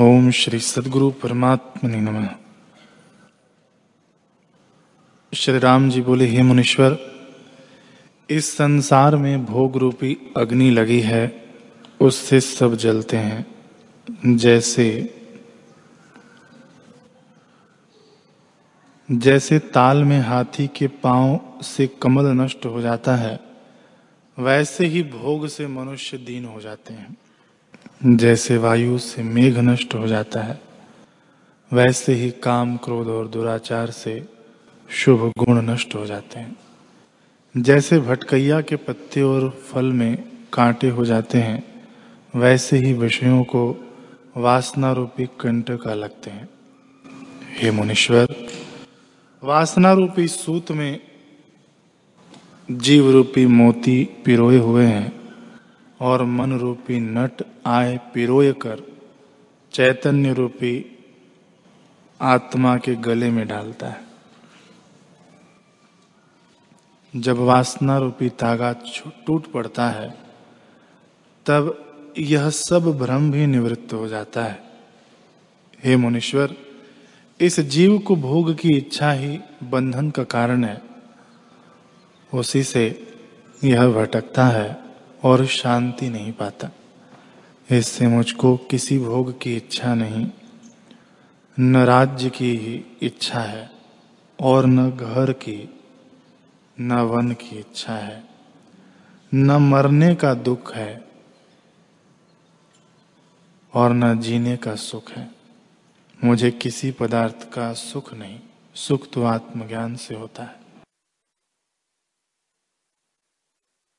ओम श्री सदगुरु परमात्मा नमः। श्री राम जी बोले, हे मुनीश्वर, इस संसार में भोग रूपी अग्नि लगी है, उससे सब जलते हैं, जैसे जैसे ताल में हाथी के पाँव से कमल नष्ट हो जाता है, वैसे ही भोग से मनुष्य दीन हो जाते हैं। जैसे वायु से मेघ नष्ट हो जाता है, वैसे ही काम क्रोध और दुराचार से शुभ गुण नष्ट हो जाते हैं। जैसे भटकैया के पत्ते और फल में कांटे हो जाते हैं, वैसे ही विषयों को वासना रूपी कंटका लगते हैं। हे मुनीश्वर, वासना रूपी सूत में जीव रूपी मोती पिरोए हुए हैं। और मन रूपी नट आए पिरोय कर चैतन्य रूपी आत्मा के गले में डालता है। जब वासना रूपी तागा टूट पड़ता है, तब यह सब भ्रम भी निवृत्त हो जाता है। हे मुनीश्वर, इस जीव को भोग की इच्छा ही बंधन का कारण है। उसी से यह भटकता है। और शांति नहीं पाता। इससे मुझको किसी भोग की इच्छा नहीं, न राज्य की ही इच्छा है और न घर की, न वन की इच्छा है। न मरने का दुख है और न जीने का सुख है। मुझे किसी पदार्थ का सुख नहीं, सुख तो आत्मज्ञान से होता है।